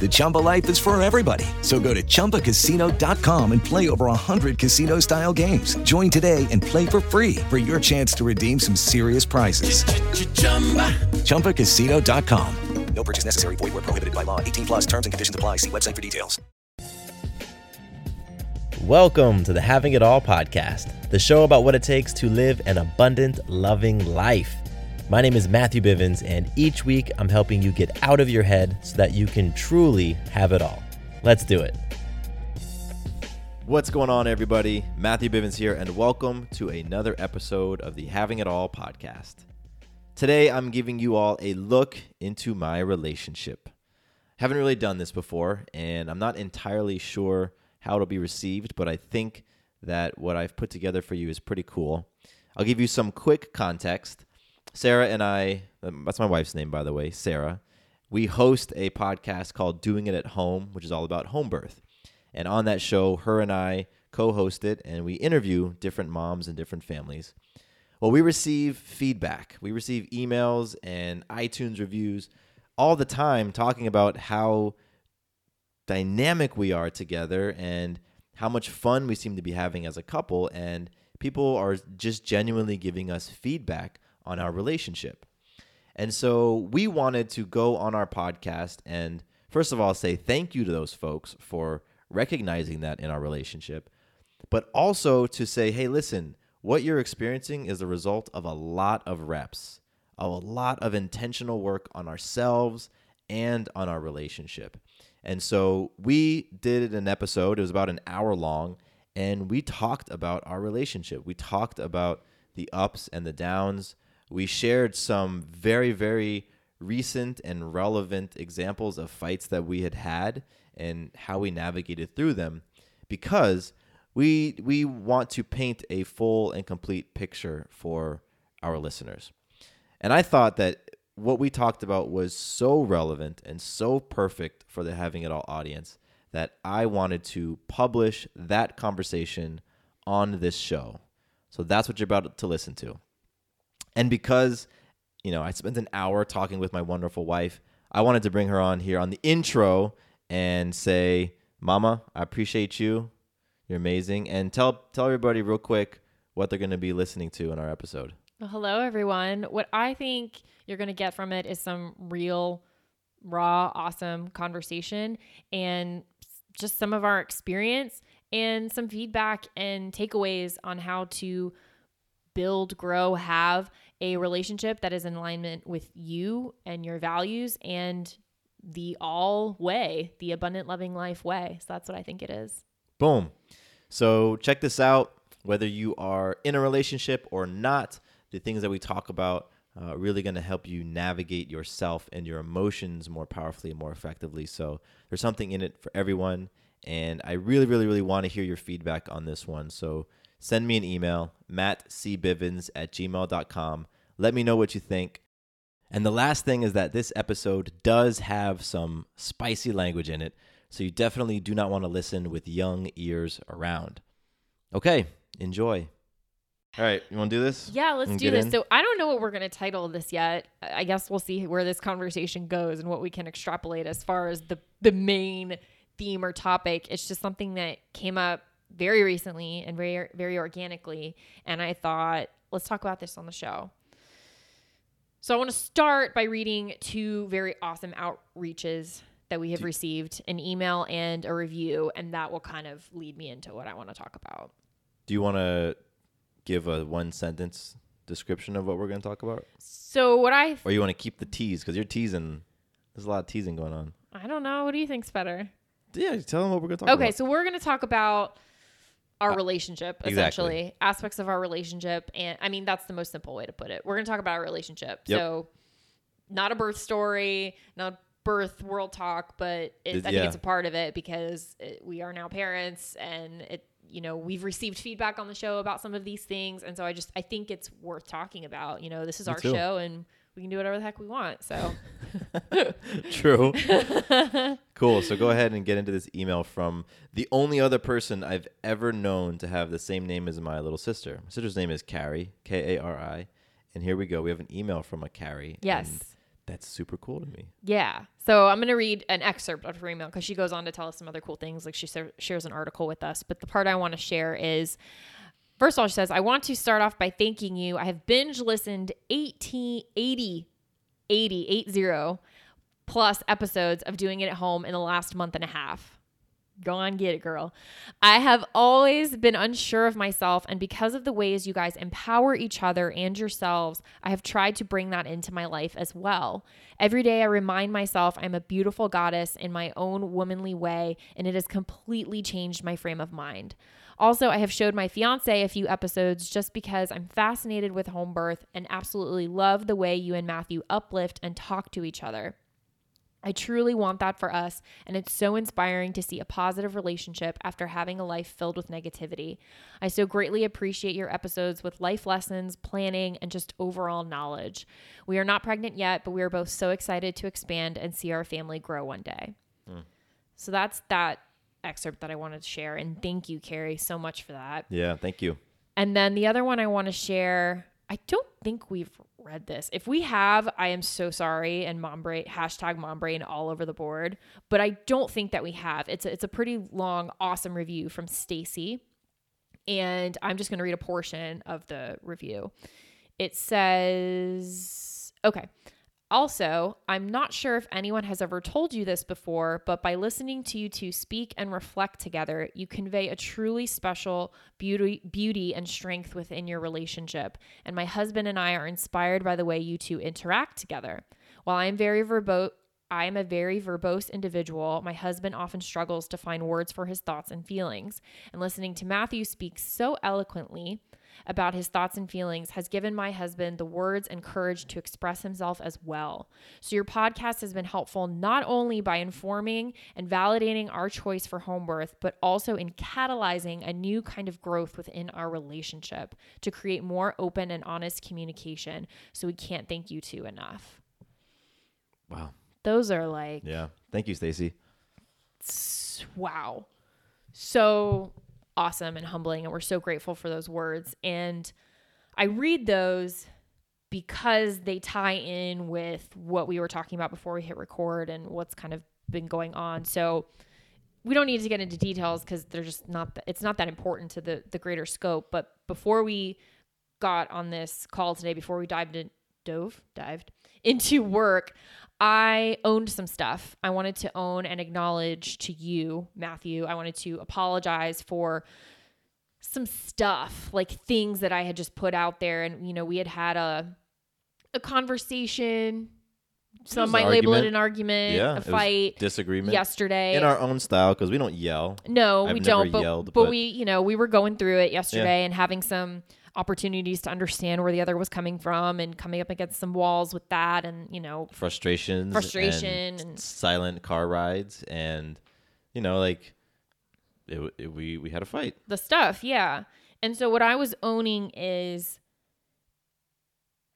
The Chumba life is for everybody. So go to ChumbaCasino.com and play over 100 casino-style games. Join today and play for free for your chance to redeem some serious prizes. ChumbaCasino.com. No purchase necessary. Void were prohibited by law. 18 plus terms and conditions apply. See website for details. Welcome to the Having It All podcast, the show about what it takes to live an abundant, loving life. My name is Matthew Bivens, and each week I'm helping you get out of your head so that you can truly have it all. Let's do it. What's going on, everybody? Matthew Bivens here, and welcome to another episode of the Having It All podcast. Today, I'm giving you all a look into my relationship. Haven't really done this before, and I'm not entirely sure how it'll be received, but I think that what I've put together for you is pretty cool. I'll give you some quick context. Sarah and I, um, that's my wife's name, by the way, Sarah, we host a podcast called Doing It at Home, which is all about home birth. And on that show, her and I co host it, and we interview different moms and different families. Well, we receive feedback, we receive emails and iTunes reviews all the time talking about how dynamic we are together and how much fun we seem to be having as a couple. And people are just genuinely giving us feedback on our relationship. And so we wanted to go on our podcast and, first of all, say thank you to those folks for recognizing that in our relationship, but also to say, hey, listen, what you're experiencing is the result of a lot of reps, of a lot of intentional work on ourselves and on our relationship. And so we did an episode, it was about an hour long, and we talked about our relationship. We talked about the ups and the downs. We shared some very, very recent and relevant examples of fights that we had had and how we navigated through them because we we want to paint a full and complete picture for our listeners. And I thought that what we talked about was so relevant and so perfect for the Having It All audience that I wanted to publish that conversation on this show. So that's what you're about to listen to. And because, you know, I spent an hour talking with my wonderful wife, I wanted to bring her on here on the intro and say, Mama, I appreciate you. You're amazing. And tell tell everybody real quick what they're going to be listening to in our episode. Well, hello, everyone. What I think you're going to get from it is some real, raw, awesome conversation and just some of our experience and some feedback and takeaways on how to build, grow, have a relationship that is in alignment with you and your values and the all way, the abundant loving life way. So that's what I think it is. Boom. So check this out. Whether you are in a relationship or not, the things that we talk about uh, really going to help you navigate yourself and your emotions more powerfully and more effectively. So there's something in it for everyone. And I really, really, really want to hear your feedback on this one. So send me an email, mattcbivens at gmail.com. Let me know what you think. And the last thing is that this episode does have some spicy language in it. So you definitely do not want to listen with young ears around. Okay, enjoy. All right, you want to do this? Yeah, let's do this. in? So I don't know what we're going to title this yet. I I guess we'll see where this conversation goes and what we can extrapolate as far as the the main theme or topic. It's just something that came up very recently and very very organically, and I thought let's talk about this on the show. So I want to start by reading two very awesome outreaches that we have received, an email and a review, and that will kind of lead me into what I want to talk about. Do you want to give a one sentence description of what we're going to talk about? So what I Or you want to keep the tease because you're teasing. There's a lot of teasing going on. I don't know. What do you think's better? Yeah, tell them what we're gonna talk Okay, about. Okay, so we're going to talk about our relationship, Uh, exactly. essentially, aspects of our relationship. And I mean, that's the most simple way to put it. We're going to talk about our relationship. Yep. So, not a birth story, not birth world talk, but it, It- I yeah. think it's a part of it because it, we are now parents and it, you know, we've received feedback on the show about some of these things. And so I just, I think it's worth talking about. You know, this is Me our too. show and we can do whatever the heck we want. So, True. cool. So go ahead and get into this email from the only other person I've ever known to have the same name as my little sister. My sister's name is Carrie, K A R I. And here we go. We have an email from a Carrie. Yes. that's super cool to me. Yeah. So I'm going to read an excerpt of her email because she goes on to tell us some other cool things. Like she sa- shares an article with us. But the part I want to share is first of all, she says, I want to start off by thanking you. I have binge listened 18, 80, 80, 80 plus episodes of doing it at home in the last month and a half. Go on, get it, girl. I have always been unsure of myself, and because of the ways you guys empower each other and yourselves, I have tried to bring that into my life as well. Every day, I remind myself I'm a beautiful goddess in my own womanly way, and it has completely changed my frame of mind. Also, I have showed my fiance a few episodes just because I'm fascinated with home birth and absolutely love the way you and Matthew uplift and talk to each other. I truly want that for us, and it's so inspiring to see a positive relationship after having a life filled with negativity. I so greatly appreciate your episodes with life lessons, planning, and just overall knowledge. We are not pregnant yet, but we are both so excited to expand and see our family grow one day. Hmm. So that's that excerpt that I wanted to share, and thank you, Carrie, so much for that. Yeah, thank you. And then the other one I want to share, I don't think we've read this. If we have, I am so sorry. And mom brain hashtag mom brain all over the board. But I don't think that we have. It's a, it's a pretty long, awesome review from Stacy. And I'm just going to read a portion of the review. It says, okay. Also, I'm not sure if anyone has ever told you this before, but by listening to you two speak and reflect together, you convey a truly special beauty, beauty and strength within your relationship. And my husband and I are inspired by the way you two interact together. While I am very verbose, I am a very verbose individual. My husband often struggles to find words for his thoughts and feelings. And listening to Matthew speak so eloquently about his thoughts and feelings has given my husband the words and courage to express himself as well. So, your podcast has been helpful not only by informing and validating our choice for home birth, but also in catalyzing a new kind of growth within our relationship to create more open and honest communication. So, we can't thank you two enough. Wow. Those are like, Yeah. Thank you, Stacy. wow. So awesome and humbling. And we're so grateful for those words. And I read those because they tie in with what we were talking about before we hit record and what's kind of been going on. So we don't need to get into details because they're just not, it's not that important to the, the greater scope. But before we got on this call today, before we dived in, dove, dived into work, I owned some stuff. I wanted to own and acknowledge to you, Matthew. I wanted to apologize for some stuff, like things that I had just put out there. And, you know, we had had a, a conversation. Some might label it an argument, Yeah. a fight Disagreement. yesterday. In our own style, because we don't yell. No, I've we never don't. But, yelled, but but- we, you know, we were going through it yesterday and having some opportunities to understand where the other was coming from and coming up against some walls with that and, you know, Frustrations. Frustration and, and- silent car rides. And, you know, like, it, it, we, we had a fight. the stuff, yeah. And so what I was owning is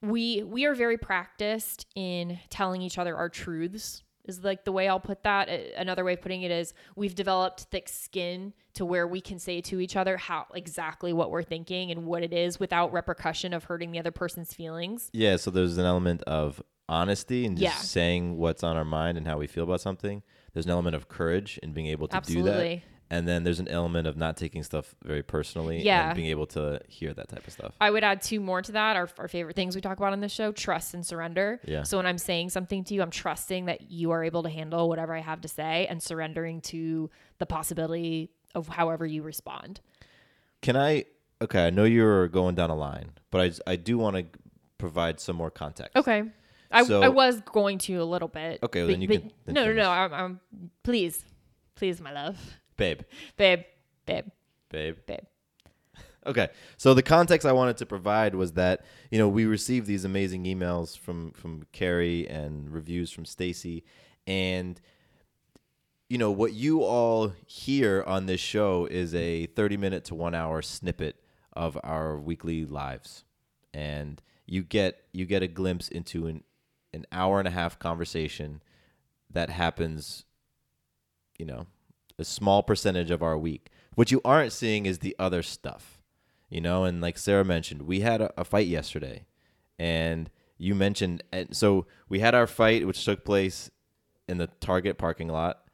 we we are very practiced in telling each other our truths is like the way I'll put that. Another way of putting it is we've developed thick skin to where we can say to each other how exactly what we're thinking and what it is without repercussion of hurting the other person's feelings. Yeah, so there's an element of honesty and just Yeah. saying what's on our mind and how we feel about something. There's an element of courage in being able to do that. And then there's an element of not taking stuff very personally Yeah. and being able to hear that type of stuff. I would add two more to that. Our, our favorite things we talk about on this show trust and surrender. Yeah. So when I'm saying something to you, I'm trusting that you are able to handle whatever I have to say and surrendering to the possibility of however you respond. Can I? Okay, I know you're going down a line, but I, I do want to provide some more context. Okay. I, So- I was going to a little bit. Okay, well, but- then you but- can- then no, no, no. I'm, I'm, please. Please, my love. Babe. Babe, babe, Babe. babe. Okay. So the context I wanted to provide was that, you know, we received these amazing emails from from Carrie and reviews from Stacy and you know, what you all hear on this show is a 30 minute to 1 hour snippet of our weekly lives. And you get you get a glimpse into an an hour and a half conversation that happens you know, a small percentage of our week. What you aren't seeing is the other stuff, you know. And like Sarah mentioned, we had a, a fight yesterday, and you mentioned, and so we had our fight, which took place in the Target parking lot,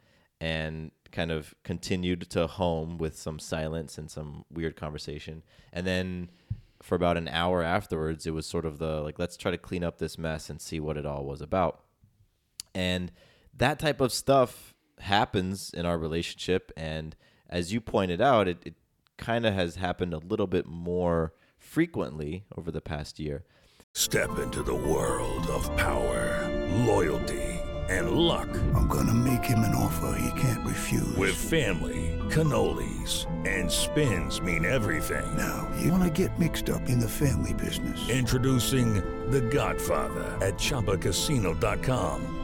and kind of continued to home with some silence and some weird conversation, and then for about an hour afterwards, it was sort of the like, let's try to clean up this mess and see what it all was about, and that type of stuff happens in our relationship and as you pointed out it, it kind of has happened a little bit more frequently over the past year Step into the world of power, loyalty, and luck. I'm gonna make him an offer he can't refuse. With family, cannolis, and spins mean everything. now, you wanna get mixed up in the family business. Introducing The Godfather at ChumbaCasino.com.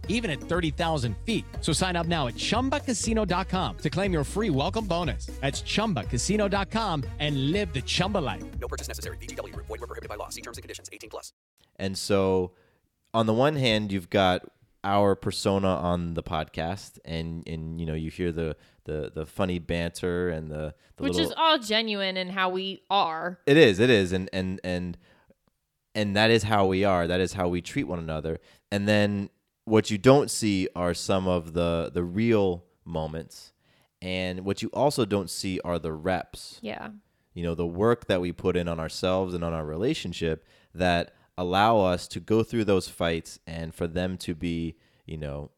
even at 30,000 feet. So sign up now at chumbacasino.com to claim your free welcome bonus. That's chumbacasino.com and live the Chumba life. No purchase necessary. VGW Group. Void were prohibited by law. See terms and conditions. 18 plus. and so on the one hand you've got our persona on the podcast and and you know you hear the the the funny banter and the, the Which little, is all genuine and how we are. It is, it is, and and and and that is how we are. That is how we treat one another. And then what you don't see are some of the the real moments, and what you also don't see are the reps. Yeah. You know, the work that we put in on ourselves and on our relationship that allow us to go through those fights and for them to be, you know,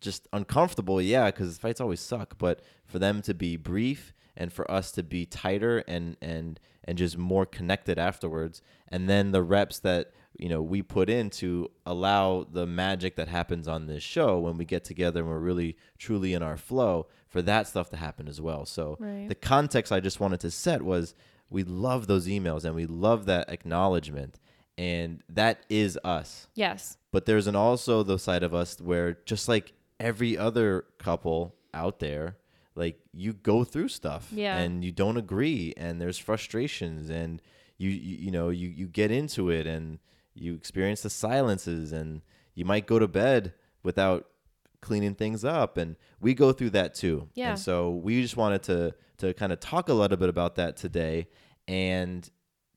just uncomfortable, yeah, because fights always suck. But for them to be brief and for us to be tighter and and and just more connected afterwards, and then the reps that you know we put in to allow the magic that happens on this show when we get together and we're really truly in our flow for that stuff to happen as well. So Right. the context I just wanted to set was we love those emails and we love that acknowledgement, and that is us Yes. but there's an also the side of us where just like every other couple out there like you go through stuff Yeah. and you don't agree and there's frustrations and you, you you know you you get into it and you experience the silences and you might go to bed without cleaning things up and we go through that too Yeah. and so we just wanted to to kind of talk a little bit about that today and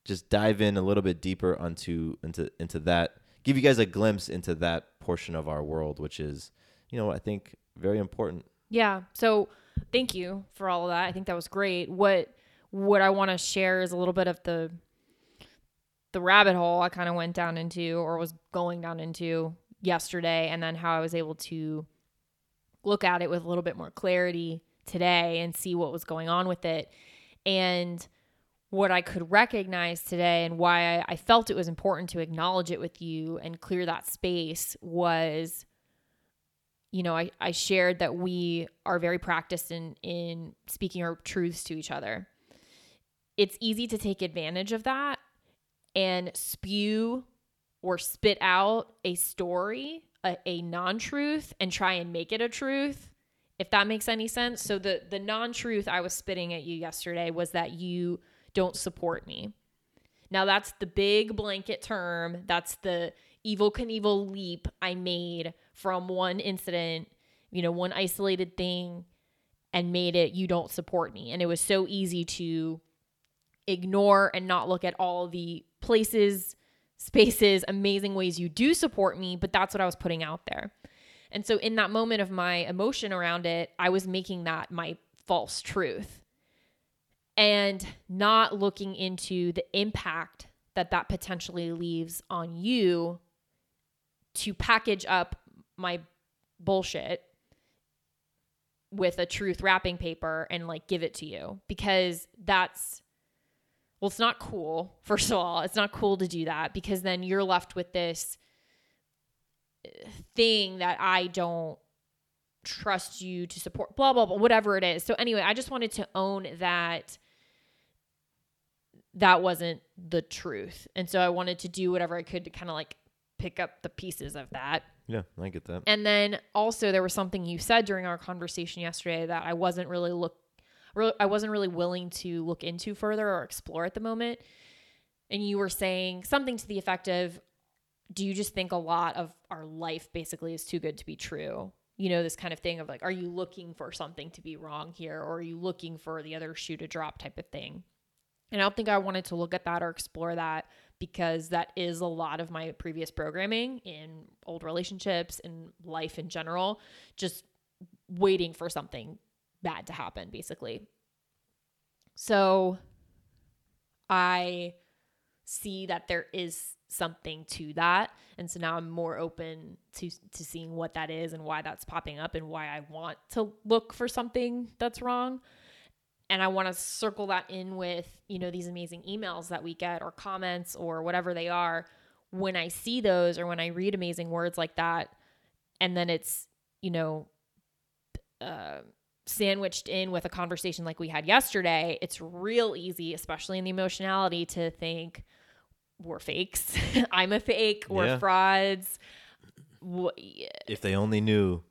just dive in a little bit deeper onto into into that give you guys a glimpse into that portion of our world which is you know i think very important Yeah. So thank you for all of that. I think that was great. What what I want to share is a little bit of the the rabbit hole I kind of went down into or was going down into yesterday and then how I was able to look at it with a little bit more clarity today and see what was going on with it. And what I could recognize today and why I, felt it was important to acknowledge it with you and clear that space was you know, I, I shared that we are very practiced in in speaking our truths to each other. It's easy to take advantage of that and spew or spit out a story, a, a non-truth, and try and make it a truth, if that makes any sense. So the the non-truth I was spitting at you yesterday was that you don't support me. Now that's the big blanket term. That's the Evel Knievel leap I made from one incident, you know, one isolated thing and made it you don't support me. And it was so easy to ignore and not look at all the places, spaces, amazing ways you do support me, but that's what I was putting out there. And so in that moment of my emotion around it, I was making that my false truth and not looking into the impact that that potentially leaves on you to package up my bullshit with a truth wrapping paper and like give it to you because that's well it's not cool first of all. It's not cool to do that because then you're left with this uh, thing that I don't trust you to support blah blah blah whatever it is. So anyway I just wanted to own that that wasn't the truth. And so I wanted to do whatever I could to kind of like pick up the pieces of that. Yeah, I get that. and then also there was something you said during our conversation yesterday that I wasn't really look I wasn't really willing to look into further or explore at the moment. And you were saying something to the effect of do you just think a lot of our life basically is too good to be true? You know, this kind of thing of like are you looking for something to be wrong here or are you looking for the other shoe to drop type of thing? And I don't think I wanted to look at that or explore that because that is a lot of my previous programming in old relationships and life in general, just waiting for something bad to happen, basically. So I see that there is something to that. And so now I'm more open to to seeing what that is and why that's popping up and why I want to look for something that's wrong and I want to circle that in with, you know, these amazing emails that we get or comments or whatever they are. When I see those or when I read amazing words like that, and then it's, you know, uh, sandwiched in with a conversation like we had yesterday, it's real easy, especially in the emotionality, to think we're fakes. I'm a fake. We're Yeah. frauds. If they only knew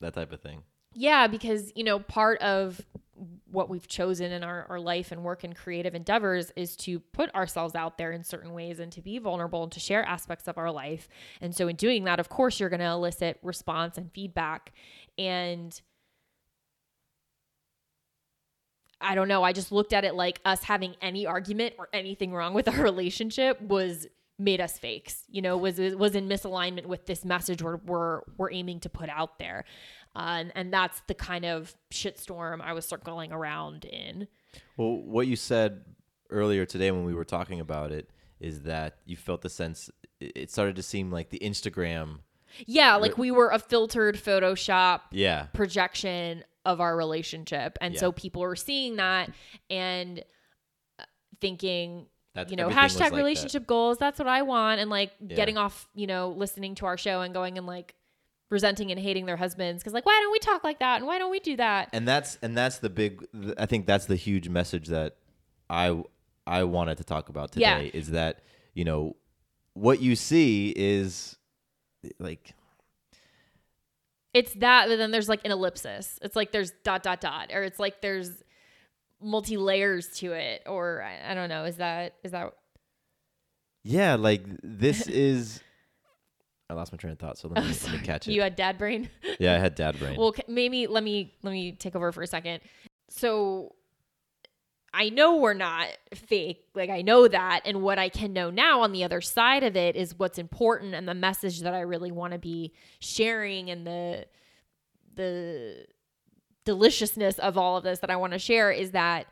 that type of thing. Yeah, because, you know, part of what we've chosen in our, our life and work and creative endeavors is to put ourselves out there in certain ways and to be vulnerable and to share aspects of our life. And so, in doing that, of course, you're going to elicit response and feedback. And I don't know, I just looked at it like us having any argument or anything wrong with our relationship was made us fakes you know was was in misalignment with this message we're we're, we're aiming to put out there uh, and, and that's the kind of shitstorm i was circling around in Well, what you said earlier today when we were talking about it is that you felt the sense it it started to seem like the Instagram. Yeah like we were a filtered photoshop Yeah. projection of our relationship and so people were seeing that and uh, thinking That you know hashtag like that. relationship goals that's what i want and like Yeah. getting off you know listening to our show and going and like resenting and hating their husbands because like why don't we talk like that and why don't we do that and that's and that's the big i think that's the huge message that i i wanted to talk about Yeah. today is that you know what you see is like it's that but then there's like an ellipsis. It's like there's dot dot dot or it's like there's multi layers to it or I, I don't know. Is that is that yeah like this is i lost my train of thought so let oh, me, let me catch it. You had dad brain? Yeah i had dad brain. Well, maybe let me let me take over for a second. So I know we're not fake. Like I know that and what I can know now on the other side of it is what's important and the message that I really want to be sharing and the the deliciousness of all of this that I want to share is that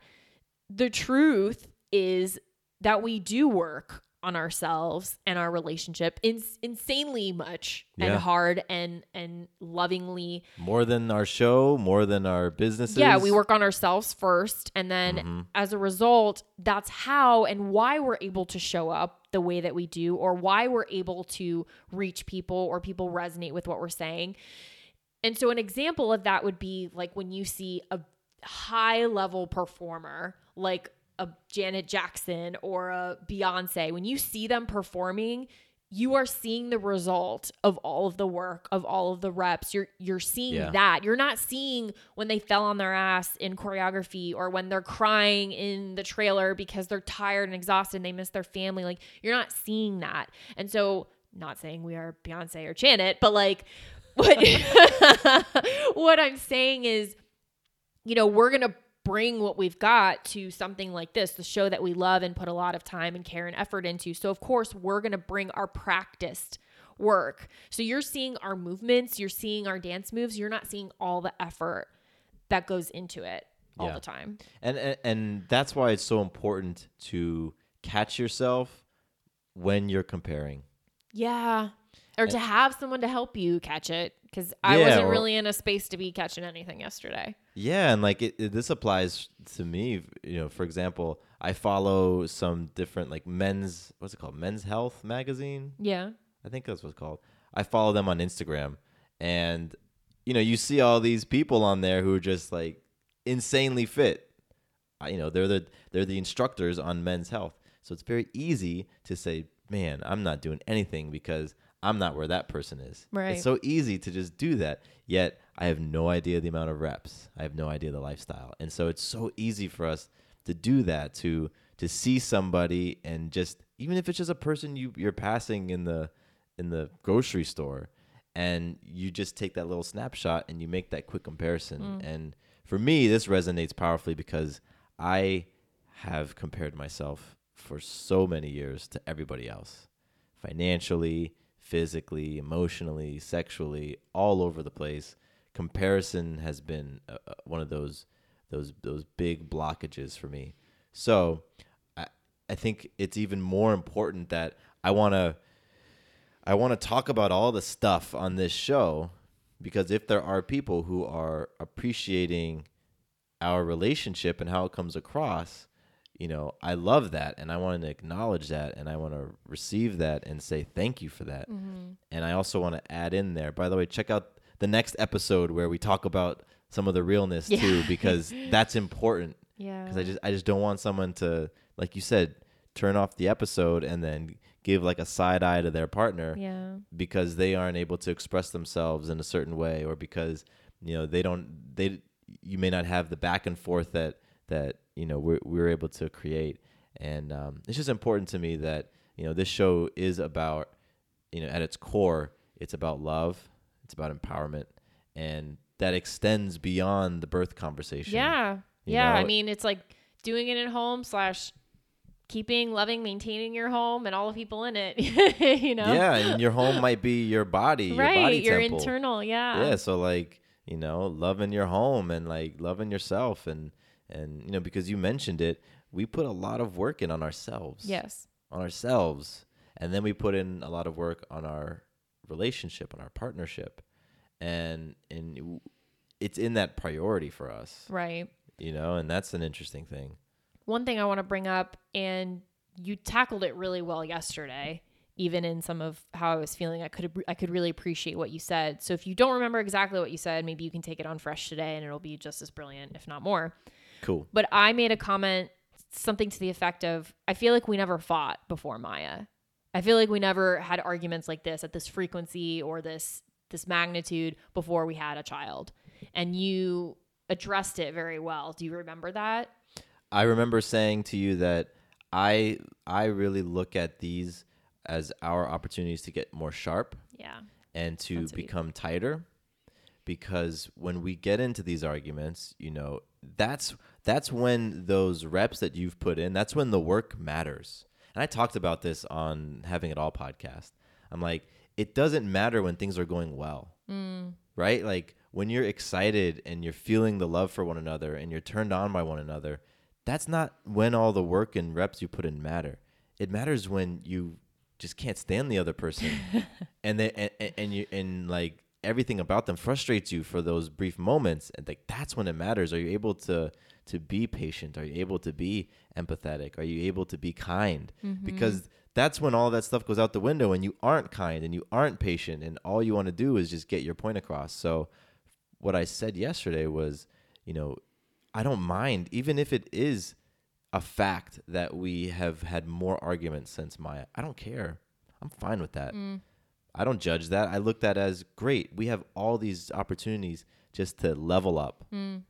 the truth is that we do work on ourselves and our relationship ins- insanely much Yeah. and hard and and lovingly more than our show more than our businesses yeah, we work on ourselves first. And then Mhm. as a result, that's how and why we're able to show up the way that we do, or why we're able to reach people or people resonate with what we're saying. And so, an example of that would be like when you see a high level performer, like a Janet Jackson or a Beyonce, when you see them performing, you are seeing the result of all of the work of all of the reps. You're you're seeing Yeah. that. You're not seeing when they fell on their ass in choreography or when they're crying in the trailer because they're tired and exhausted and they miss their family. Like you're not seeing that. And so not saying we are Beyonce or Janet but like what what I'm saying is you know we're going to bring what we've got to something like this, the show that we love and put a lot of time and care and effort into. So, of course, we're going to bring our practiced work. So, you're seeing our movements, you're seeing our dance moves, you're not seeing all the effort that goes into it all Yeah. the time. And, and and that's why it's so important to catch yourself when you're comparing. Yeah. Or to have someone to help you catch it because I Yeah, wasn't or- really in a space to be catching anything yesterday. Yeah, and like it, it- this applies to me. You know, for example, I follow some different like men's what's it called, Men's Health magazine. Yeah. I think that's what it's called. I follow them on Instagram, and you know, you see all these people on there who are just like insanely fit. You know, they're the they're the instructors on Men's Health, so it's very easy to say, "Man, I'm not doing anything because I'm not where that person is." Right. It's so easy to just do that. Yet I have no idea the amount of reps. I have no idea the lifestyle, and so it's so easy for us to do that to to see somebody and just even if it's just a person you you're passing in the in the grocery store and you just take that little snapshot and you make that quick comparison. Mm. And for me this resonates powerfully because i have compared myself for so many years to everybody else financially physically emotionally sexually all over the place. Comparison has been uh, uh, one of those those those big blockages for me. So i i think it's even more important that i want to I want to talk about all the stuff on this show because if there are people who are appreciating our relationship and how it comes across, you know, I love that and I want to acknowledge that and I want to receive that and say thank you for that. Mm-hmm. And I also want to add in there, by the way, check out the next episode where we talk about some of the realness too because that's important Yeah. because I just I just don't want someone to like you said turn off the episode and then give like a side eye to their partner Yeah. because they aren't able to express themselves in a certain way or because you know they don't they you may not have the back and forth that that you know we're, we're able to create and um, it's just important to me that you know this show is about you know at its core it's about love it's about empowerment and that extends beyond the birth conversation Yeah. you Yeah. I mean, it's like doing it at home slash keeping, loving, maintaining your home and all the people in it. you know? yeah and your home might be your body your right. body your temple. internal. Yeah. yeah so like you know loving your home and like loving yourself and and you know because you mentioned it we put a lot of work in on ourselves Yes. on ourselves and then we put in a lot of work on our relationship on our partnership and and it's in that priority for us Right. you know and that's an interesting thing One thing I want to bring up, and you tackled it really well yesterday, even in some of how I was feeling. I could I could really appreciate what you said. So if you don't remember exactly what you said, maybe you can take it on fresh today, and it'll be just as brilliant, if not more. Cool But I made a comment, something to the effect of, I feel like we never fought before Maya. I feel like we never had arguments like this at this frequency or this this magnitude before we had a child. And you addressed it very well. Do you remember that? I remember saying to you that I I really look at these as our opportunities to get more sharp Yeah. and to That's what you- become tighter because when we get into these arguments, you know, that's that's when those reps that you've put in, that's when the work matters. And I talked about this on having it all podcast. I'm like, it doesn't matter when things are going well. Mm. Right? Like when you're excited and you're feeling the love for one another and you're turned on by one another, that's not when all the work and reps you put in matter. It matters when you just can't stand the other person and they and, and- and you and like everything about them frustrates you for those brief moments and like that's when it matters are you able to to be patient are you able to be empathetic are you able to be kind mm-hmm. because that's when all that stuff goes out the window and you aren't kind and you aren't patient and all you want to do is just get your point across so what i said yesterday was you know i don't mind even if it is a fact that we have had more arguments since Maya. I don't care. I'm fine with that. Mm. I don't judge that. I look at as great. We have all these opportunities just to level up. Mm.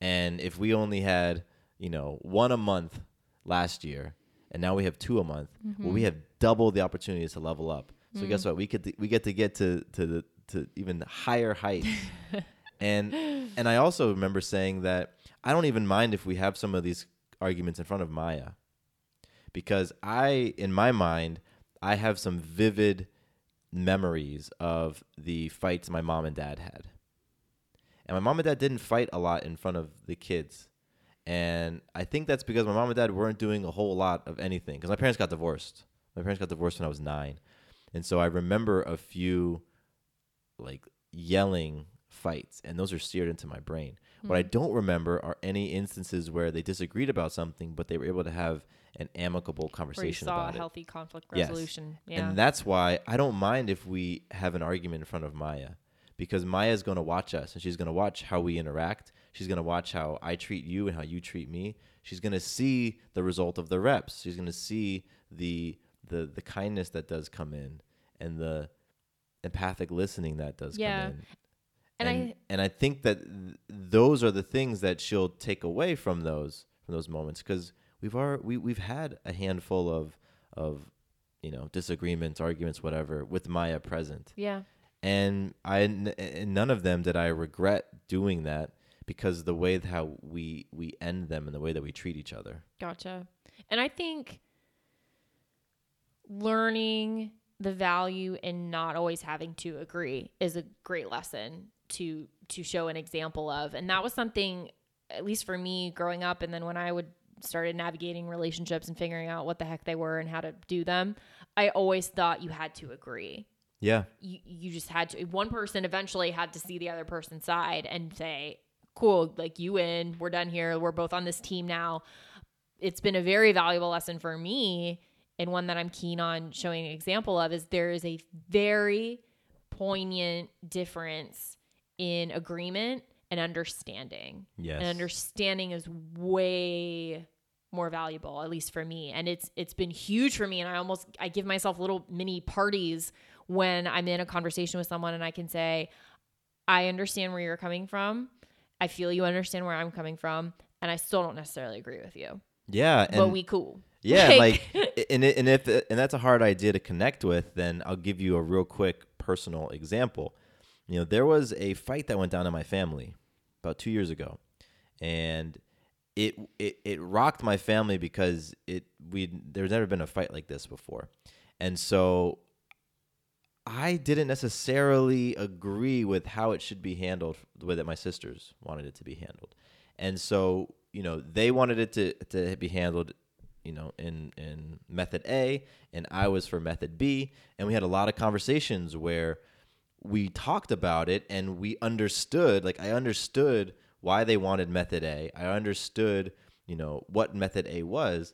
And if we only had, you know, one a month last year, and now we have two a month, well, we mm-hmm. have double the opportunities to level up. So guess mm. what? We could we get to get to to the to even higher heights. And and I also remember saying that I don't even mind if we have some of these arguments in front of Maya. Because I in my mind, I have some vivid memories of the fights my mom and dad had. And my mom and dad didn't fight a lot in front of the kids. And I think that's because my mom and dad weren't doing a whole lot of anything. Because my parents got divorced. My parents got divorced when I was nine. And so I remember a few like yelling fights, and those are seared into my brain. What I mm. don't remember are any instances where they disagreed about something, but they were able to have an amicable Where you conversation saw about a it. healthy conflict Yes. resolution. Yeah. And that's why I don't mind if we have an argument in front of Maya because Maya's going to watch us and she's going to watch how we interact. She's going to watch how I treat you and how you treat me. She's going to see the result of the reps. She's going to see the the the kindness that does come in and the empathic listening that does Yeah. come in. And and, I- and I think that th- those are the things that she'll take away from those from those moments because we've already, we we've had a handful of of you know disagreements, arguments, whatever with Maya present, yeah. And I and none of them did I regret doing that because the way how we we end them and the way that we treat each other. Gotcha. And I think learning the value in not always having to agree is a great lesson to to show an example of. And that was something at least for me growing up and then when I would started navigating relationships and figuring out what the heck they were and how to do them, I always thought you had to agree. Yeah, you, you just had to one person eventually had to see the other person's side and say cool like you win. We're done here. We're both on this team now. It's been a very valuable lesson for me and one that i'm keen on showing an example of is there is a very poignant difference in agreement and understanding. Yes. and understanding is way more valuable at least for me. And it's it's been huge for me. And i almost i give myself little mini parties when i'm in a conversation with someone and i can say i understand where you're coming from. I feel you understand where i'm coming from and i still don't necessarily agree with you. Yeah, but and we cool. Yeah, like, and it, and if and that's a hard idea to connect with, then I'll give you a real quick personal example. You know, there was a fight that went down in my family about two years ago, and it it, it rocked my family because it we there's never been a fight like this before, and so I didn't necessarily agree with how it should be handled the way that my sisters wanted it to be handled. And so, you know, they wanted it to, to be handled, you know, in, in method A, and I was for method B. And we had a lot of conversations where we talked about it and we understood, like, I understood why they wanted method A. I understood, you know, what method A was,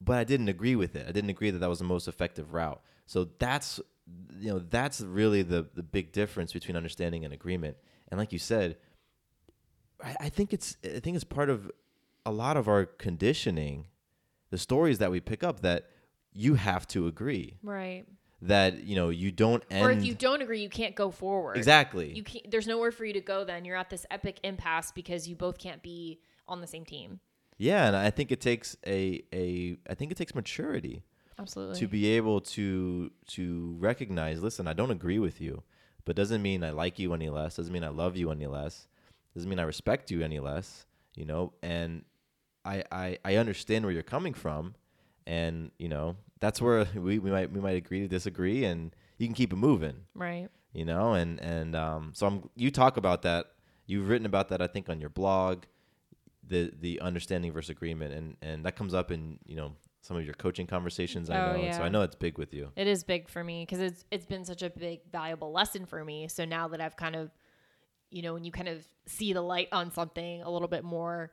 but I didn't agree with it. I didn't agree that that was the most effective route. So that's you know that's really the the big difference between understanding and agreement. And like you said, I, I think it's I think it's part of a lot of our conditioning, the stories that we pick up that you have to agree. Right. That you know you don't end or if you don't agree you can't go forward. Exactly. You can't there's nowhere for you to go then. You're at this epic impasse because you both can't be on the same team. Yeah, and I think it takes a a I think it takes maturity absolutely. to be able to to recognize listen i don't agree with you but doesn't mean i like you any less doesn't mean i love you any less doesn't mean i respect you any less you know and i i, I understand where you're coming from and you know that's where we, we might we might agree to disagree and you can keep it moving. Right. You know and and um so i'm you talk about that you've written about that i think on your blog the the understanding versus agreement and and that comes up in you know some of your coaching conversations i Oh, know and so i know it's big with you It is big for me because it's it's been such a big valuable lesson for me. So now that I've kind of, you know, when you kind of see the light on something a little bit more,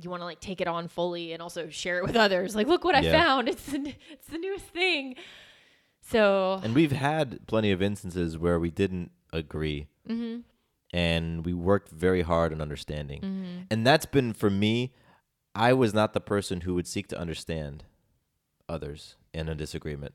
you want to like take it on fully and also share it with others. Like, look what I Yeah. found! It's the, it's the newest thing. So and we've had plenty of instances where we didn't agree Mm-hmm. and we worked very hard on understanding and that's been for me i was not the person who would seek to understand others in a disagreement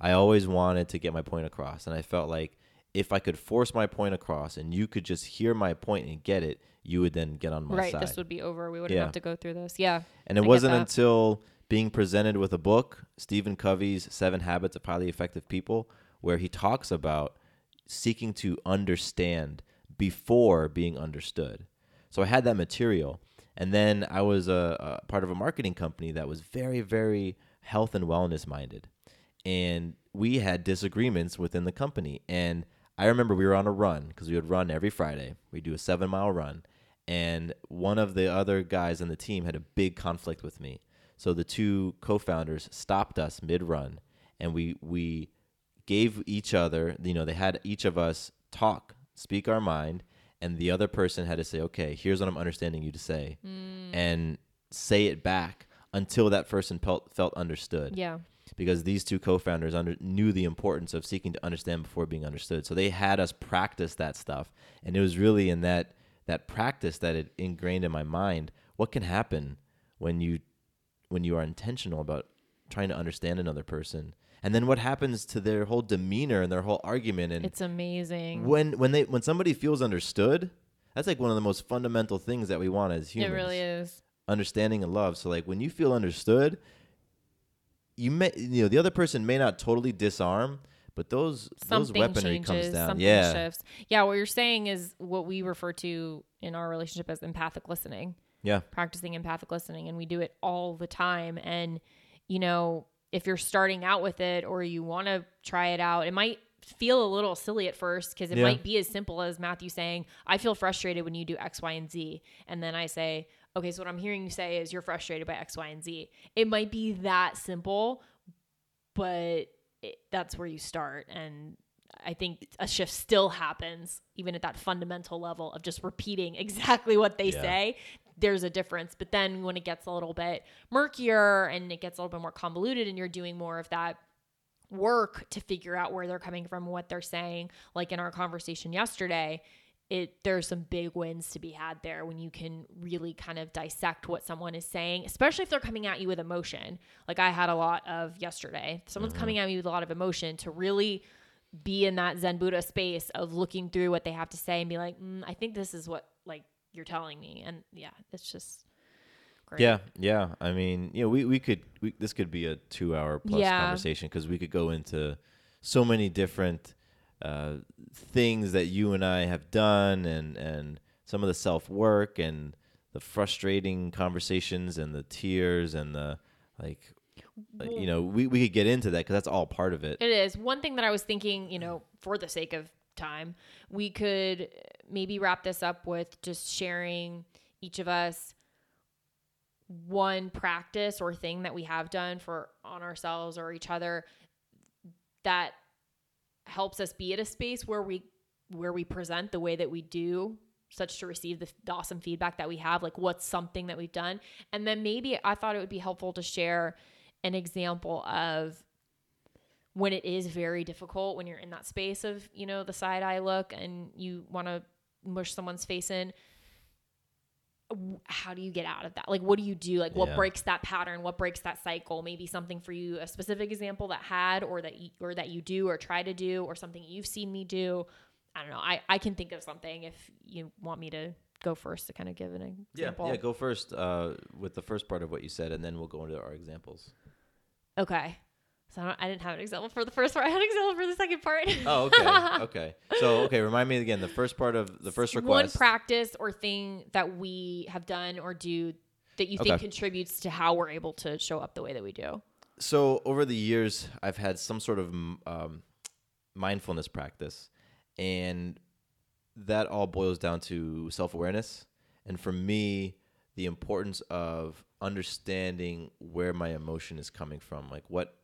i always wanted to get my point across and i felt like if i could force my point across and you could just hear my point and get it you would then get on my right, side this would be over. We wouldn't Yeah. have to go through this. Yeah, And it I wasn't until being presented with a book, Stephen Covey's Seven Habits of Highly Effective People, where he talks about seeking to understand before being understood. So I had that material. And then I was a, a part of a marketing company that was very, very health and wellness minded. And we had disagreements within the company. And I remember we were on a run because we would run every Friday. We do a seven mile run. And one of the other guys on the team had a big conflict with me. So the two co-founders stopped us mid-run, and we we gave each other, you know, they had each of us talk, speak our mind, and the other person had to say, "Okay, here's what I'm understanding you to say," hmm. and say it back until that person felt felt understood Yeah. because these two co-founders under, knew the importance of seeking to understand before being understood. So they had us practice that stuff, and it was really in that that practice that it ingrained in my mind what can happen when you when you are intentional about trying to understand another person, and then what happens to their whole demeanor and their whole argument and It's amazing. when when they when somebody feels understood. That's like one of the most fundamental things that we want as humans. it really is. understanding and love. So like when you feel understood, you may you know the other person may not totally disarm, but those those Something weaponry changes, comes down. something yeah, shifts. Yeah, what you're saying is what we refer to in our relationship as empathic listening. yeah, practicing empathic listening and we do it all the time and you know if you're starting out with it or you want to try it out it might feel a little silly at first because it Yeah. might be as simple as Matthew saying I feel frustrated when you do X Y and Z and then I say okay so what I'm hearing you say is you're frustrated by X Y and Z it might be that simple but it, that's where you start and I think a shift still happens even at that fundamental level of just repeating exactly what they Yeah. say. There's a difference. But then when it gets a little bit murkier and it gets a little bit more convoluted and you're doing more of that work to figure out where they're coming from, what they're saying, like in our conversation yesterday, it there's some big wins to be had there when you can really kind of dissect what someone is saying, especially if they're coming at you with emotion. Like I had a lot of yesterday. Someone's coming at me with a lot of emotion to really be in that Zen Buddha space of looking through what they have to say and be like, mm, I think this is what like you're telling me, and yeah, it's just great. yeah, yeah. I mean, you know, we we could we, this could be a two hour plus Yeah. conversation because we could go into so many different uh, things that you and I have done, and and some of the self work and the frustrating conversations and the tears and the like. You know, we, we could get into that because that's all part of it. It is. One thing that I was thinking, you know, for the sake of time, we could maybe wrap this up with just sharing each of us one practice or thing that we have done for on ourselves or each other that helps us be at a space where we where we present the way that we do such to receive the, the awesome feedback that we have like what's something that we've done. And then maybe i thought it would be helpful to share an example of when it is very difficult when you're in that space of you know the side eye look and you want to mush someone's face in how do you get out of that? Like what do you do? Like what Yeah. breaks that pattern? What breaks that cycle? Maybe something for you a specific example that had or that you, or that you do or try to do or something you've seen me do. I don't know. I i can think of something if you want me to go first to kind of give an Yeah, example. yeah. Go first uh, with the first part of what you said, and then we'll go into our examples. okay so I, don't, I didn't have an example for the first part i had an example for the second part Oh, okay, okay. So, okay, remind me again the first part of the first request. one practice or thing that we have done or do that you think Okay. contributes to how we're able to show up the way that we do. so, over the years, I've had some sort of um, mindfulness practice, and that all boils down to self awareness. And for me, the importance of understanding where my emotion is coming from, like what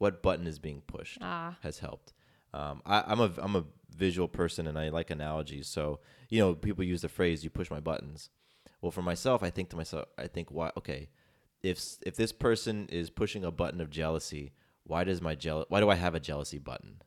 what button is being pushed, Ah. has helped. Um, I, I'm a I'm a visual person, and I like analogies. So you know, people use the phrase "you push my buttons." Well, for myself, I think to myself, I think, why? Okay, if if this person is pushing a button of jealousy, why does my jeal Why do I have a jealousy button?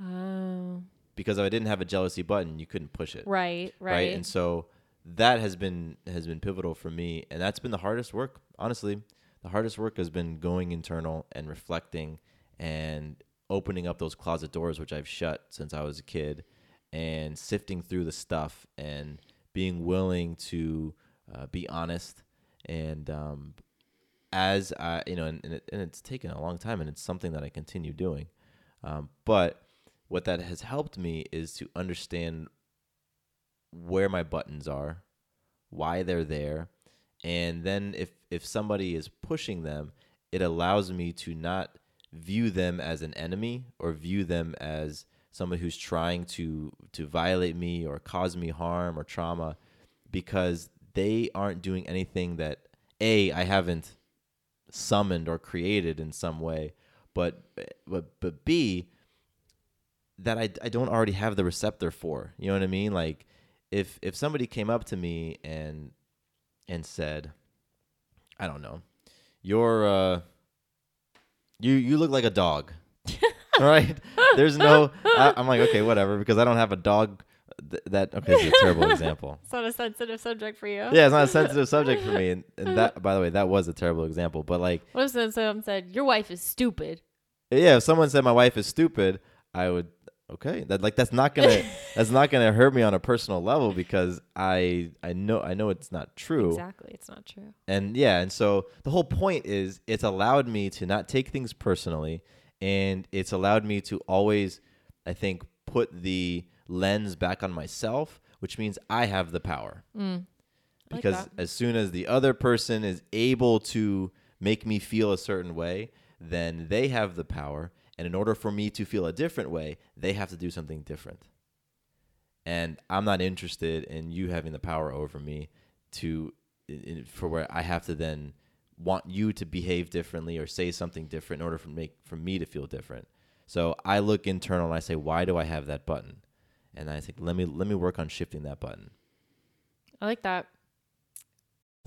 Oh, Because if I didn't have a jealousy button, you couldn't push it Right. right, right. and so that has been has been pivotal for me and that's been the hardest work honestly the hardest work has been going internal and reflecting and opening up those closet doors which i've shut since i was a kid and sifting through the stuff and being willing to uh, be honest and um, as I, you know, and, and, it, and it's taken a long time, and it's something that I continue doing. Um, but what that has helped me is to understand where my buttons are, why they're there, and then if if somebody is pushing them, it allows me to not view them as an enemy or view them as someone who's trying to to violate me or cause me harm or trauma because they aren't doing anything that a I haven't summoned or created in some way, but but but b that I I don't already have the receptor for. You know what I mean? Like if if somebody came up to me and and said, I don't know, you're uh you you look like a dog. right? There's no I, I'm like, okay, whatever, because I don't have a dog th- that okay, it's a terrible example. It's not a sensitive subject for you. Yeah, it's not a sensitive subject for me. And, and that by the way, that was a terrible example. But like What if someone said, Your wife is stupid? yeah, if someone said my wife is stupid, I would okay. That like that's not gonna that's not gonna hurt me on a personal level because I I know I know it's not true. Exactly. It's not true. And yeah, and so the whole point is it's allowed me to not take things personally and it's allowed me to always I think put the lens back on myself, which means I have the power. Mm. Like Because that. as soon as the other person is able to make me feel a certain way, then they have the power. And in order for me to feel a different way, they have to do something different. And I'm not interested in you having the power over me to in, for where I have to then want you to behave differently or say something different in order for make for me to feel different. So I look internal and I say, why do I have that button? And I think let me let me work on shifting that button. I like that.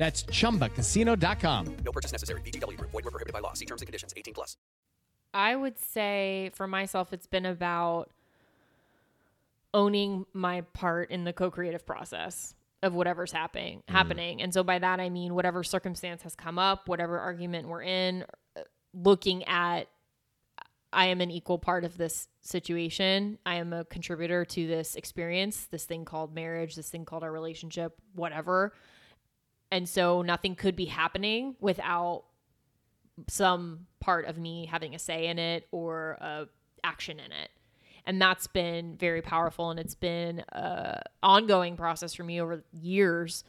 That's chumbacasino.com. No purchase necessary. VGW Group. Void were prohibited by law. See terms and conditions. 18 plus. I would say for myself, it's been about owning my part in the co-creative process of whatever's happening happening and so by that i mean whatever circumstance has come up whatever argument we're in uh, looking at i am an equal part of this situation i am a contributor to this experience this thing called marriage this thing called our relationship whatever and so nothing could be happening without some part of me having a say in it or a action in it. And that's been very powerful. And it's been a ongoing process for me over years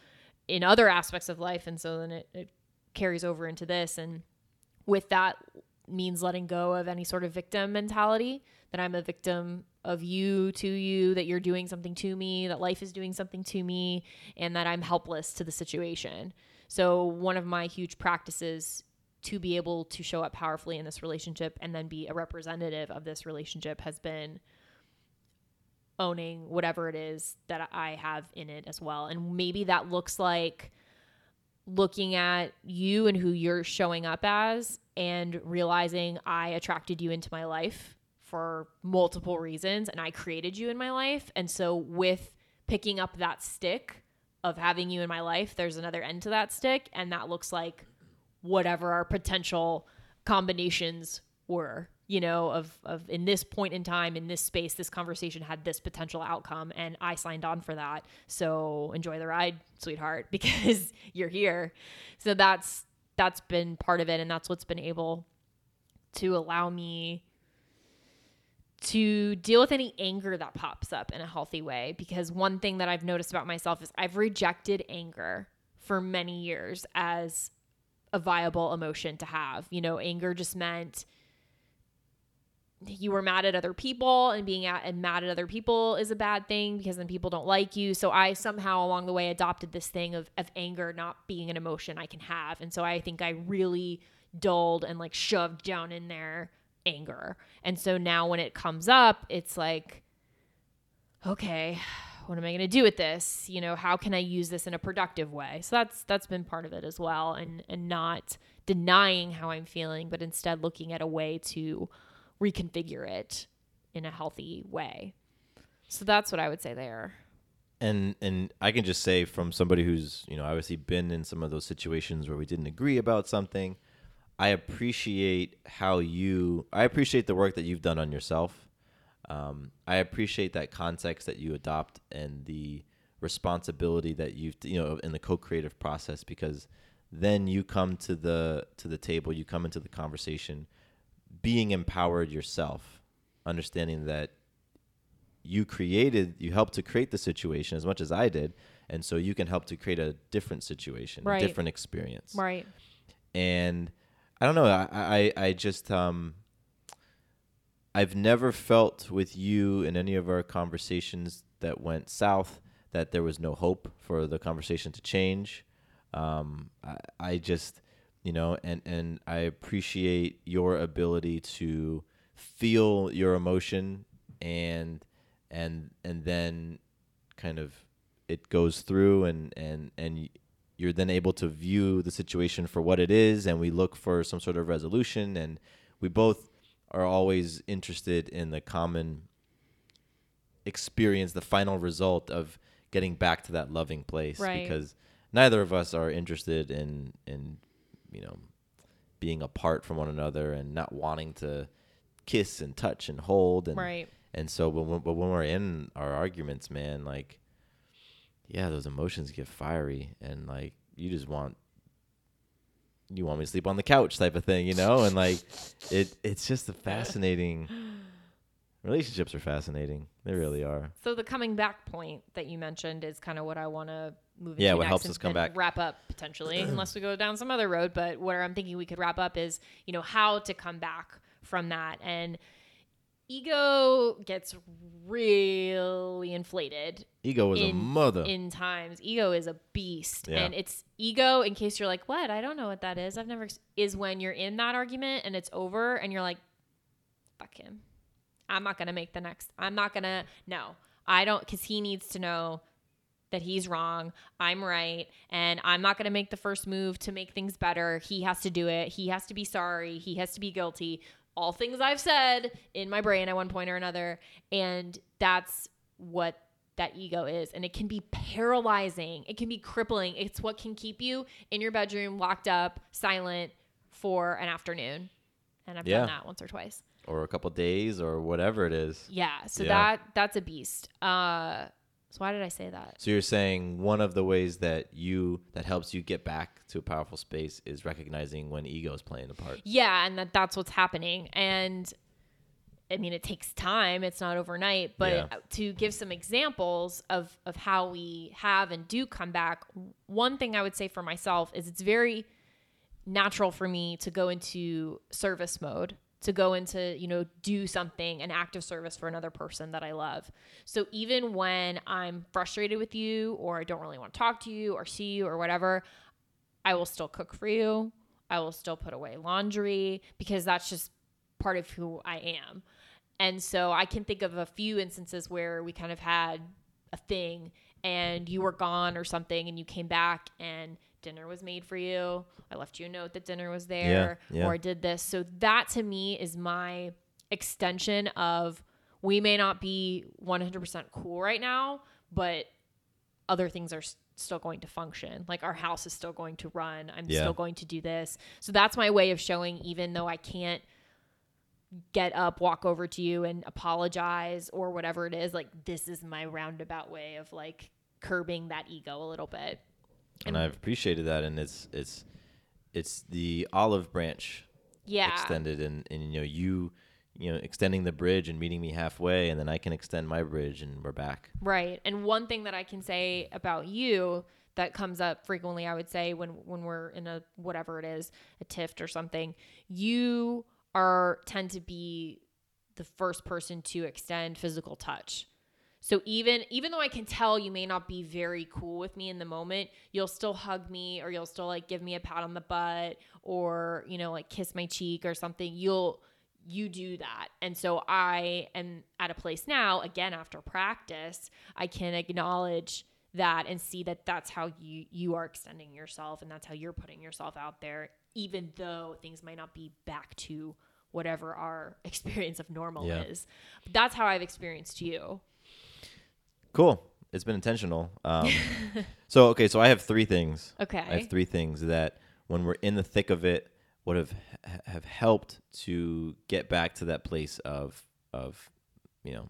in other aspects of life. And so then it, it carries over into this. And with that means letting go of any sort of victim mentality that i'm a victim of you to you that you're doing something to me that life is doing something to me and that i'm helpless to the situation so one of my huge practices to be able to show up powerfully in this relationship and then be a representative of this relationship has been owning whatever it is that I have in it as well. And maybe that looks like looking at you and who you're showing up as and realizing I attracted you into my life for multiple reasons and I created you in my life. And so with picking up that stick of having you in my life, there's another end to that stick and that looks like whatever our potential combinations were you know of of in this point in time in this space this conversation had this potential outcome and i signed on for that. So enjoy the ride sweetheart because you're here. So that's that's been part of it and that's what's been able to allow me to deal with any anger that pops up in a healthy way. Because one thing that I've noticed about myself is I've rejected anger for many years as a viable emotion to have. You know, anger just meant you were mad at other people and being at and mad at other people is a bad thing because then people don't like you. So I somehow along the way adopted this thing of of anger not being an emotion I can have. And so I think I really dulled and like shoved down in there anger. And so now when it comes up, it's like okay, what am I going to do with this? You know, how can I use this in a productive way? So that's that's been part of it as well and and not denying how I'm feeling, but instead looking at a way to reconfigure it in a healthy way. So that's what I would say there. And and I can just say from somebody who's, you know, obviously been in some of those situations where we didn't agree about something, I appreciate how you I appreciate the work that you've done on yourself. Um, I appreciate that context that you adopt and the responsibility that you've you know in the co-creative process because then you come to the to the table, you come into the conversation being empowered yourself, understanding that you created, you helped to create the situation as much as I did, and so you can help to create a different situation, Right. a different experience. Right. And I don't know, I I, I just um I've never felt with you in any of our conversations that went south that there was no hope for the conversation to change. Um, I, I just, you know, and, and I appreciate your ability to feel your emotion and, and, and then kind of it goes through and, and, and you're then able to view the situation for what it is. And we look for some sort of resolution and we both are always interested in the common experience, the final result of getting back to that loving place Right. because neither of us are interested in in you know being apart from one another and not wanting to kiss and touch and hold and Right. and so when but when we're in our arguments man like yeah those emotions get fiery and like you just want you want me to sleep on the couch type of thing you know? And like it it's just a fascinating relationships are fascinating. They really are. So the coming back point that you mentioned is kind of what I want to move Yeah, what helps us come back. wrap up potentially, unless we go down some other road. But where I'm thinking we could wrap up is, you know, how to come back from that. And ego gets really inflated. Ego is a mother. In times, ego is a beast, Yeah. and it's ego. In case you're like, what? I don't know what that is. I've never. Is when you're in that argument and it's over, and you're like, fuck him. I'm not gonna make the next. I'm not gonna. No, I don't, because he needs to know that he's wrong. I'm right, and I'm not gonna make the first move to make things better. He has to do it. He has to be sorry. He has to be guilty. All things I've said in my brain at one point or another, and that's what that ego is and it can be paralyzing it can be crippling it's what can keep you in your bedroom locked up silent for an afternoon and i've Yeah. done that once or twice or a couple days or whatever it is yeah so Yeah. that that's a beast uh so why did i say that? So you're saying one of the ways that you that helps you get back to a powerful space is recognizing when ego is playing a part. yeah and that that's what's happening. And i mean it takes time. It's not overnight. But Yeah. to give some examples of of how we have and do come back one thing i would say for myself is it's very natural for me to go into service mode to go into you know do something an act of service for another person that i love. So even when i'm frustrated with you or i don't really want to talk to you or see you or whatever i will still cook for you. I will still put away laundry because that's just part of who i am. And so i can think of a few instances where we kind of had a thing and you were gone or something and you came back and dinner was made for you. I left you a note that dinner was there Yeah, yeah. or I did this. So that to me is my extension of we may not be 100% cool right now, but other things are s- still going to function. Like our house is still going to run. I'm Yeah. still going to do this. So that's my way of showing even though I can't get up, walk over to you and apologize or whatever it is, like this is my roundabout way of like curbing that ego a little bit. And I've appreciated that and it's it's it's the olive branch Yeah. extended and, and you know you you know extending the bridge and meeting me halfway and then I can extend my bridge and we're back. Right. And one thing that I can say about you that comes up frequently, I would say when when we're in a whatever it is, a tift or something, you are tend to be the first person to extend physical touch. So even even though I can tell you may not be very cool with me in the moment, you'll still hug me or you'll still like give me a pat on the butt or, you know, like kiss my cheek or something. You'll you do that. And so I am at a place now, again after practice, I can acknowledge that and see that that's how you you are extending yourself and that's how you're putting yourself out there even though things might not be back to whatever our experience of normal Yeah. is. That's how I've experienced you. Cool. It's been intentional. Um, so okay, so I have three things. Okay. I have three things that when we're in the thick of it would have have helped to get back to that place of of you know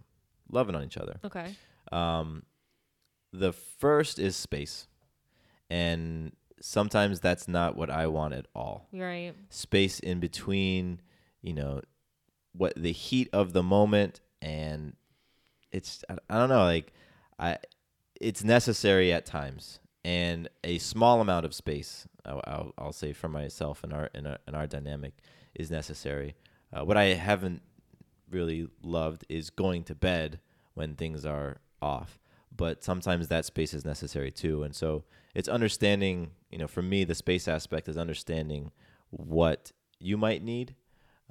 loving on each other. Okay. Um, the first is space, and sometimes that's not what I want at all. Right. Space in between, you know, what the heat of the moment and it's I, I don't know like I it's necessary at times and a small amount of space I'll, I'll, I'll say for myself and our in our, in our dynamic is necessary. Uh, what I haven't really loved is going to bed when things are off, but sometimes that space is necessary too. And so it's understanding, you know, for me the space aspect is understanding what you might need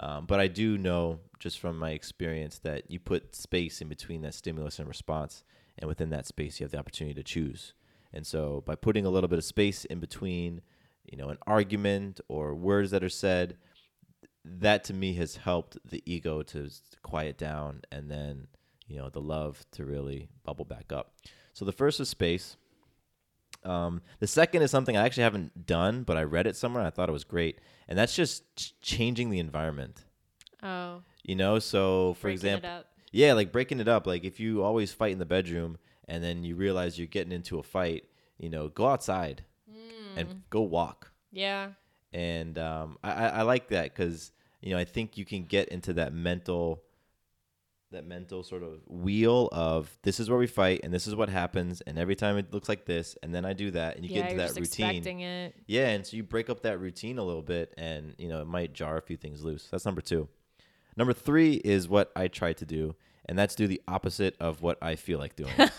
um, but I do know just from my experience that you put space in between that stimulus and response, and within that space, you have the opportunity to choose. And so, by putting a little bit of space in between, you know, an argument or words that are said, that to me has helped the ego to quiet down, and then you know the love to really bubble back up. So the first is space. Um, the second is something I actually haven't done, but I read it somewhere. And I thought it was great, and that's just ch- changing the environment. Oh. You know, so for Breaking it example, up. Yeah, like breaking it up. Like if you always fight in the bedroom and then you realize you're getting into a fight, you know, go outside and go walk. Yeah. And um, I, I like that because you know I think you can get into that mental that mental sort of wheel of this is where we fight and this is what happens and every time it looks like this and then I do that and you Yeah, get into that routine. it. Yeah, and so you break up that routine a little bit and you know it might jar a few things loose. That's number 2. Number 3 is what I try to do and that's do the opposite of what I feel like doing.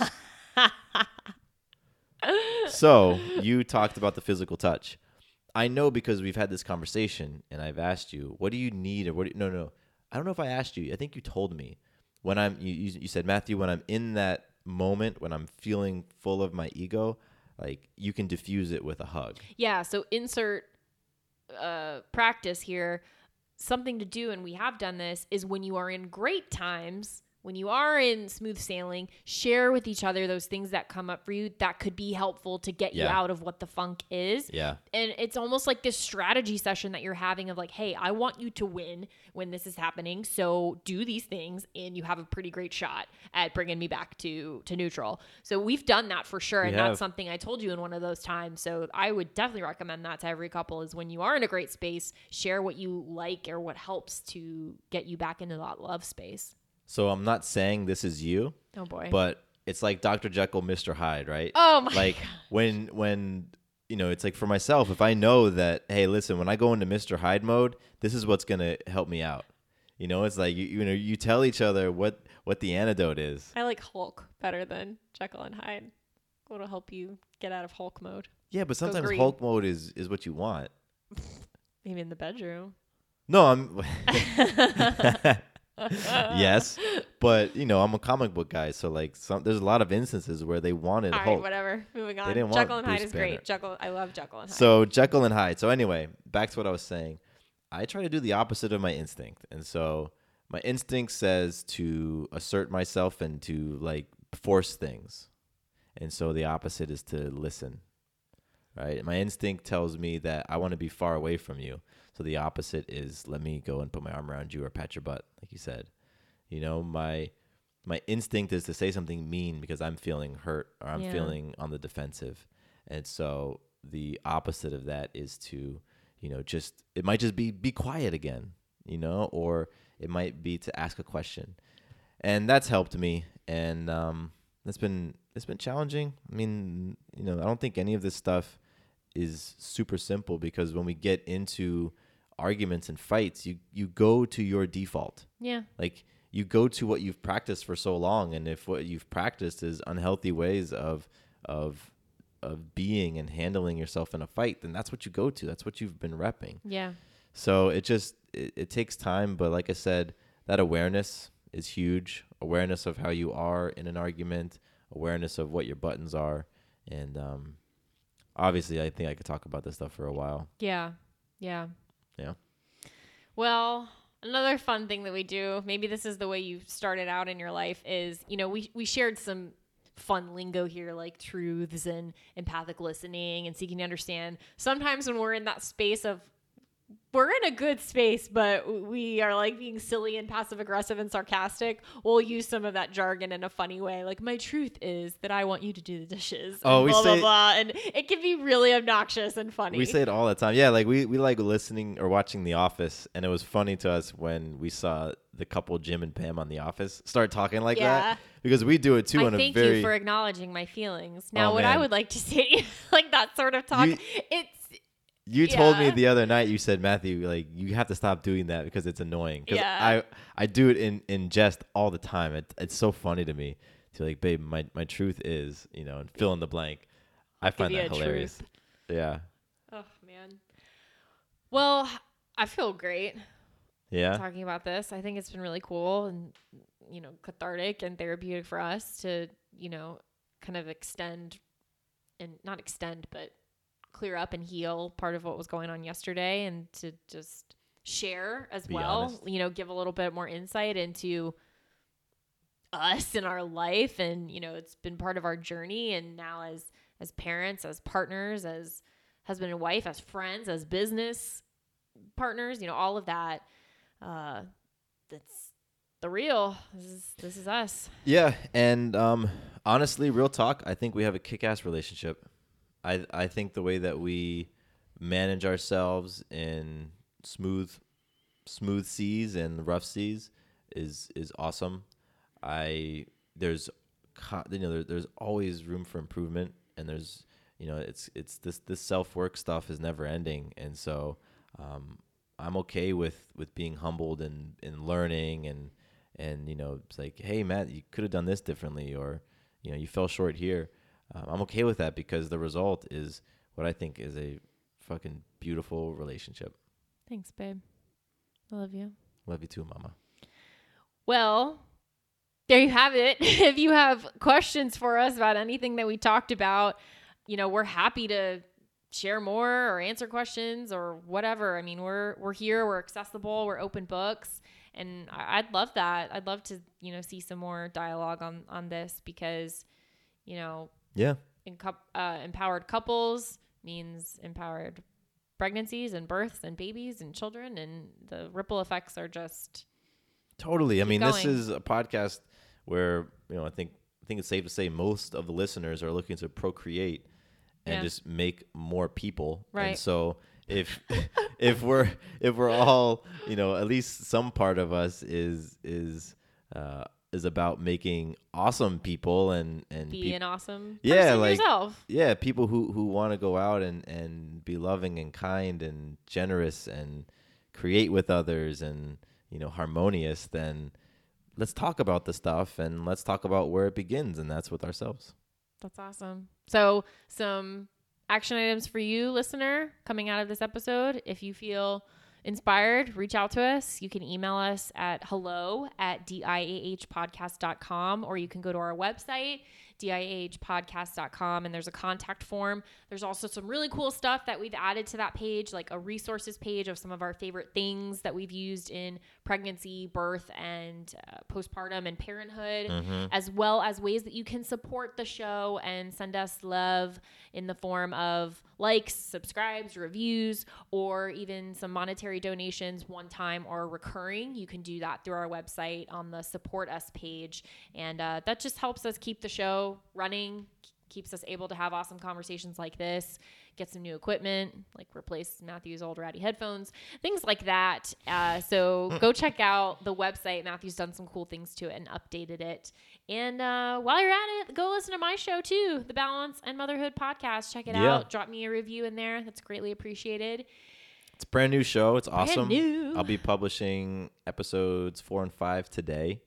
so, you talked about the physical touch. I know because we've had this conversation and I've asked you, what do you need or what do you, no, no. I don't know if I asked you. I think you told me when I'm you, you you said Matthew when I'm in that moment when I'm feeling full of my ego, like you can diffuse it with a hug. Yeah, so insert uh, practice here. Something to do, and we have done this, is when you are in great times, when you are in smooth sailing, share with each other those things that come up for you that could be helpful to get you out of what the funk is. Yeah. And it's almost like this strategy session that you're having of like, hey, I want you to win when this is happening. So do these things, and you have a pretty great shot at bringing me back to to neutral. So we've done that for sure, We and have. that's something I told you in one of those times. So I would definitely recommend that to every couple. Is when you are in a great space, share what you like or what helps to get you back into that love space. So I'm not saying this is you. Oh, boy. But it's like Dr. Jekyll, Mr. Hyde, right? Oh, my Like when when you know, it's like for myself, if I know that, hey, listen, when I go into Mr. Hyde mode, this is what's gonna help me out. You know, it's like you, you know, you tell each other what what the antidote is. I like Hulk better than Jekyll and Hyde. It'll help you get out of Hulk mode. Yeah, but sometimes green. Hulk mode is is what you want. Maybe in the bedroom. No, I'm. yes, but you know I'm a comic book guy, so like some there's a lot of instances where they wanted All right, Hulk. whatever. Moving on. They didn't Jekyll want and Hyde Bruce is great. Banner. Jekyll, I love Jekyll and Hyde. So Jekyll and Hyde. So anyway, back to what I was saying. I try to do the opposite of my instinct, and so my instinct says to assert myself and to like force things, and so the opposite is to listen. Right? My instinct tells me that I want to be far away from you. So the opposite is let me go and put my arm around you or pat your butt, like you said. You know, my my instinct is to say something mean because I'm feeling hurt or I'm Yeah. feeling on the defensive. And so the opposite of that is to, you know, just it might just be be quiet again, you know, or it might be to ask a question. And that's helped me and um that's been it's been challenging. I mean, you know, I don't think any of this stuff is super simple because when we get into arguments and fights, you you go to your default. Yeah. Like you go to what you've practiced for so long, and if what you've practiced is unhealthy ways of of of being and handling yourself in a fight, then that's what you go to. That's what you've been repping. Yeah. So it just it, it takes time, but like I said, that awareness is huge. Awareness of how you are in an argument, awareness of what your buttons are, and um, obviously, I think I could talk about this stuff for a while. Yeah. Yeah. Yeah. Well, another fun thing that we do, maybe this is the way you started out in your life, is you know we we shared some fun lingo here like truths and empathic listening and seeking to understand. Sometimes when we're in that space of we're in a good space, but we are like being silly and passive aggressive and sarcastic. We'll use some of that jargon in a funny way. Like, my truth is that I want you to do the dishes. Oh, we blah, say- blah, blah. And it can be really obnoxious and funny. We say it all the time. Yeah, like we, we like listening or watching The Office, and it was funny to us when we saw the couple Jim and Pam on The Office start talking like Yeah. that because we do it too I in a thank very you for acknowledging my feelings. Now, Oh, what I would like to say to like that sort of talk, You- it's You told me the other night. You said Matthew, like you have to stop doing that because it's annoying. Because Yeah. I I do it in in jest all the time. It, it's so funny to me to like, babe, my my truth is, you know, and fill in the blank. I find that hilarious. truth. Yeah, oh man. Well, I feel great yeah, talking about this. I think it's been really cool and you know cathartic and therapeutic for us to you know kind of extend and not extend but clear up and heal part of what was going on yesterday and to just share as Be well honest. you know give a little bit more insight into us in our life and you know it's been part of our journey and now as as parents as partners as husband and wife as friends as business partners you know all of that uh that's the real this is this is us yeah. And um, honestly, real talk, I think we have a kick-ass relationship. I I think the way that we manage ourselves in smooth smooth seas and rough seas is is awesome. I there's you know there, there's always room for improvement and there's you know it's it's this this self work stuff is never ending and so um, I'm okay with with being humbled and and learning and and you know it's like hey Matt you could have done this differently or you know you fell short here um, I'm okay with that because the result is what I think is a fucking beautiful relationship. thanks babe i love you Love you too, Mama. Well, there you have it. if you have questions for us about anything that we talked about, you know, we're happy to share more or answer questions or whatever. I mean, we're we're here, we're accessible, we're open books, and I- I'd love that. I'd love to, you know, see some more dialogue on on this because, you know, Yeah. in cup, uh, empowered couples means empowered pregnancies and births and babies and children and the ripple effects are just Totally. I mean, this is a podcast where you know I think I think it's safe to say most of the listeners are looking to procreate and Yeah. just make more people. And Right. so if if we're if we're all you know at least some part of us is is uh, is about making awesome people and and be peop- an awesome yeah like yourself. yeah people who who want to go out and and be loving and kind and generous and create with others and you know harmonious then let's talk about the stuff and let's talk about where it begins and that's with ourselves That's awesome. So, some action items for you, listener, coming out of this episode. If you feel inspired, reach out to us. You can email us at hello at diahpodcast.com or you can go to our website, diahpodcast.com, and there's a contact form. There's also some really cool stuff that we've added to that page, like a resources page of some of our favorite things that we've used in pregnancy, birth, and uh, postpartum and parenthood Mhm. as well as ways that you can support the show and send us love in the form of likes, subscribes, reviews, or even some monetary donations, one time or recurring. You can do that through our website on the support us page. And uh, that just helps us keep the show running, keeps us able to have awesome conversations like this, get some new equipment, like replace Matthew's old ratty headphones, things like that. Uh, so go check out the website. Matthew's done some cool things to it and updated it. And uh, while you're at it, go listen to my show too, the Balance and Motherhood podcast. Check it Yeah. out. Drop me a review in there. That's greatly appreciated. It's a brand new show. It's awesome. new. I'll be publishing episodes four and five today.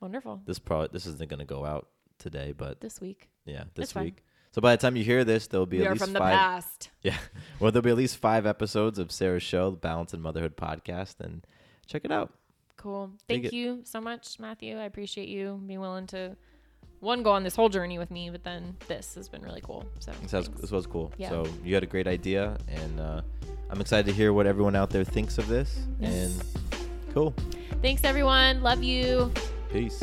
Wonderful. This probably this isn't going to go out today, but This week. yeah, It's this fine. So by the time you hear this, there'll be We at least from the five. past. Yeah, well, there'll be at least five episodes of Sarah's show, the Balance and Motherhood podcast, and check it out. Cool. Thank it. you so much, Matthew. I appreciate you being willing to one go on this whole journey with me, but then this has been really cool. So This, has, this was cool. Yeah. So you had a great idea, and uh, I'm excited to hear what everyone out there thinks of this. Yes. And cool. Thanks everyone. Love you. Peace.